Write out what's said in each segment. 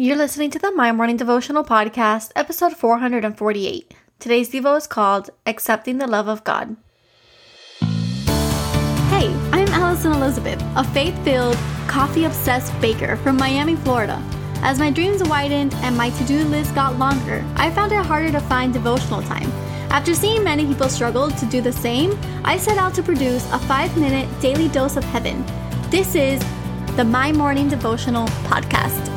You're listening to the My Morning Devotional Podcast, episode 448. Today's Devo is called Accepting the Love of God. Hey, I'm Alison Elizabeth, a faith filled, coffee obsessed baker from Miami, Florida. As my dreams widened and my to do list got longer, I found it harder to find devotional time. After seeing many people struggle to do the same, I set out to produce a five minute daily dose of heaven. This is the My Morning Devotional Podcast.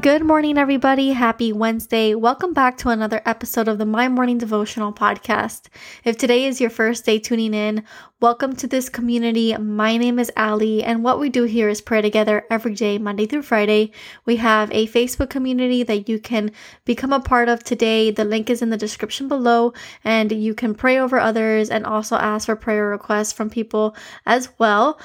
Good morning, everybody. Happy Wednesday. Welcome back to another episode of the My Morning Devotional Podcast. If today is your first day tuning in, welcome to this community. My name is Ali, and what we do here is pray together every day, Monday through Friday. We have a Facebook community that you can become a part of today. The link is in the description below, and you can pray over others and also ask for prayer requests from people as well.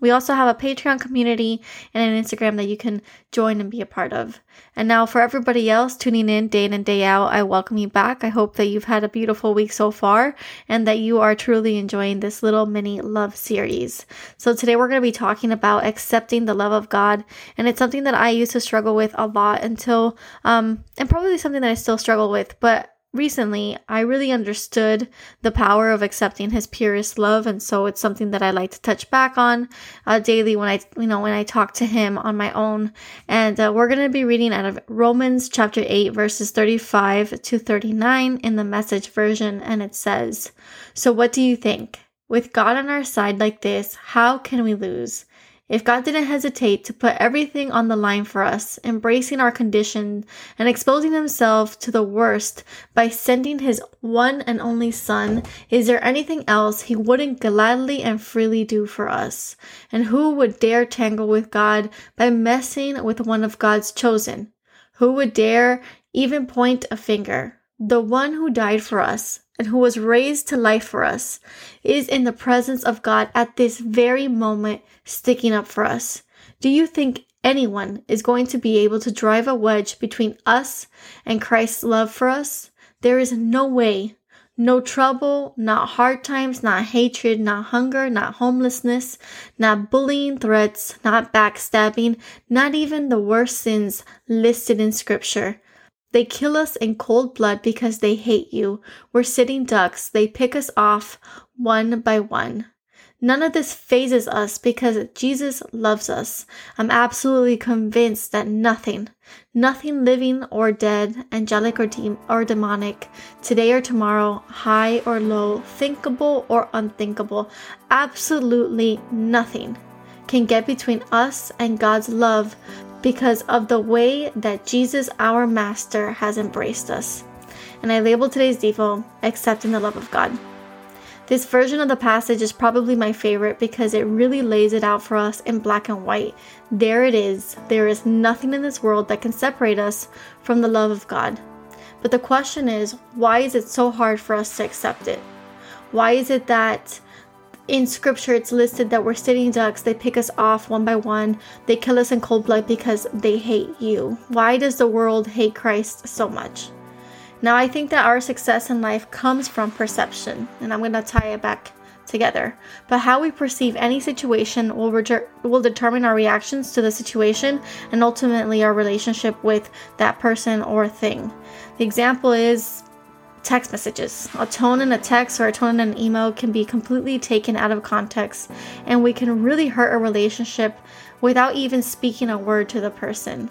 We also have a Patreon community and an Instagram that you can join and be a part of. And now, for everybody else tuning in day in and day out, I welcome you back. I hope that you've had a beautiful week so far and that you are truly enjoying this little mini love series. So, today we're going to be talking about accepting the love of God. And it's something that I used to struggle with a lot until, um, and probably something that I still struggle with, but recently I really understood the power of accepting his purest love and so it's something that I like to touch back on uh, daily when I you know when I talk to him on my own. And uh, we're going to be reading out of Romans chapter 8 verses 35 to 39 in the message version and it says so what do you think? With God on our side like this how can we lose if God didn't hesitate to put everything on the line for us, embracing our condition and exposing himself to the worst by sending his one and only son, is there anything else he wouldn't gladly and freely do for us? And who would dare tangle with God by messing with one of God's chosen? Who would dare even point a finger? The one who died for us and who was raised to life for us, is in the presence of God at this very moment, sticking up for us. Do you think anyone is going to be able to drive a wedge between us and Christ's love for us? There is no way. No trouble, not hard times, not hatred, not hunger, not homelessness, not bullying threats, not backstabbing, not even the worst sins listed in scripture they kill us in cold blood because they hate you. We're sitting ducks. They pick us off one by one. None of this fazes us because Jesus loves us. I'm absolutely convinced that nothing, nothing living or dead, angelic or, de- or demonic, today or tomorrow, high or low, thinkable or unthinkable, absolutely nothing can get between us and God's love because of the way that Jesus, our Master, has embraced us. And I label today's Devo Accepting the Love of God. This version of the passage is probably my favorite because it really lays it out for us in black and white. There it is. There is nothing in this world that can separate us from the love of God. But the question is, why is it so hard for us to accept it? Why is it that in scripture it's listed that we're sitting ducks. They pick us off one by one. They kill us in cold blood because they hate you. Why does the world hate christ so much? Now i think that our success in life comes from perception and i'm going to tie it back together. But how we perceive any situation will, will determine our reactions to the situation and ultimately our relationship with that person or thing. The example is text messages. A tone in a text or a tone in an email can be completely taken out of context, and we can really hurt a relationship without even speaking a word to the person.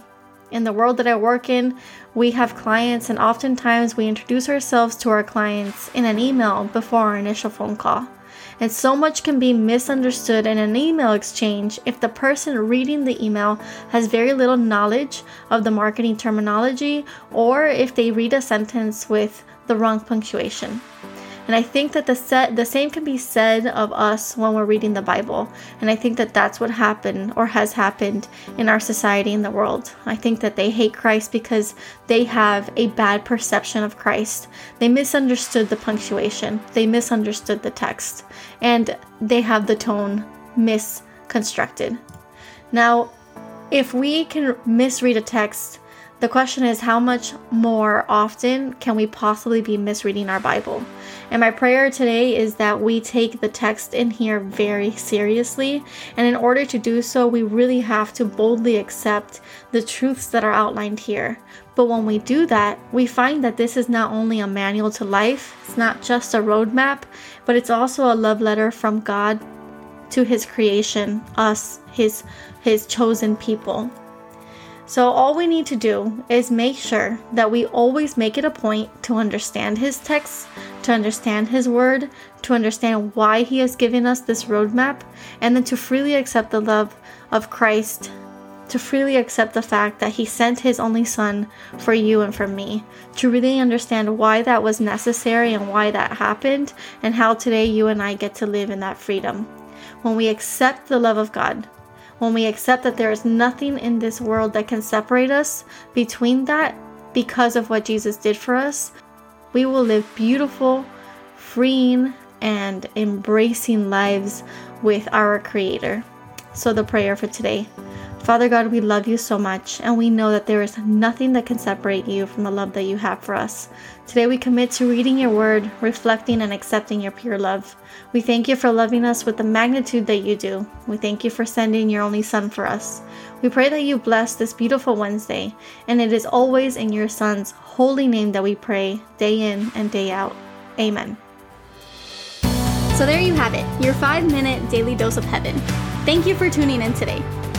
In the world that I work in, we have clients, and oftentimes we introduce ourselves to our clients in an email before our initial phone call. And so much can be misunderstood in an email exchange if the person reading the email has very little knowledge of the marketing terminology or if they read a sentence with the wrong punctuation. And I think that the set the same can be said of us when we're reading the Bible. And I think that that's what happened or has happened in our society in the world. I think that they hate Christ because they have a bad perception of Christ. They misunderstood the punctuation. They misunderstood the text. And they have the tone misconstructed. Now, if we can misread a text the question is, how much more often can we possibly be misreading our Bible? And my prayer today is that we take the text in here very seriously. And in order to do so, we really have to boldly accept the truths that are outlined here. But when we do that, we find that this is not only a manual to life, it's not just a roadmap, but it's also a love letter from God to his creation, us, his his chosen people. So all we need to do is make sure that we always make it a point to understand his text, to understand his word, to understand why he has given us this roadmap, and then to freely accept the love of Christ, to freely accept the fact that he sent his only son for you and for me, to really understand why that was necessary and why that happened, and how today you and I get to live in that freedom. When we accept the love of God, when we accept that there is nothing in this world that can separate us between that because of what Jesus did for us, we will live beautiful, freeing, and embracing lives with our Creator. So, the prayer for today Father God, we love you so much, and we know that there is nothing that can separate you from the love that you have for us. Today we commit to reading your word, reflecting, and accepting your pure love. We thank you for loving us with the magnitude that you do. We thank you for sending your only Son for us. We pray that you bless this beautiful Wednesday, and it is always in your Son's holy name that we pray, day in and day out. Amen. So there you have it, your five minute daily dose of heaven. Thank you for tuning in today.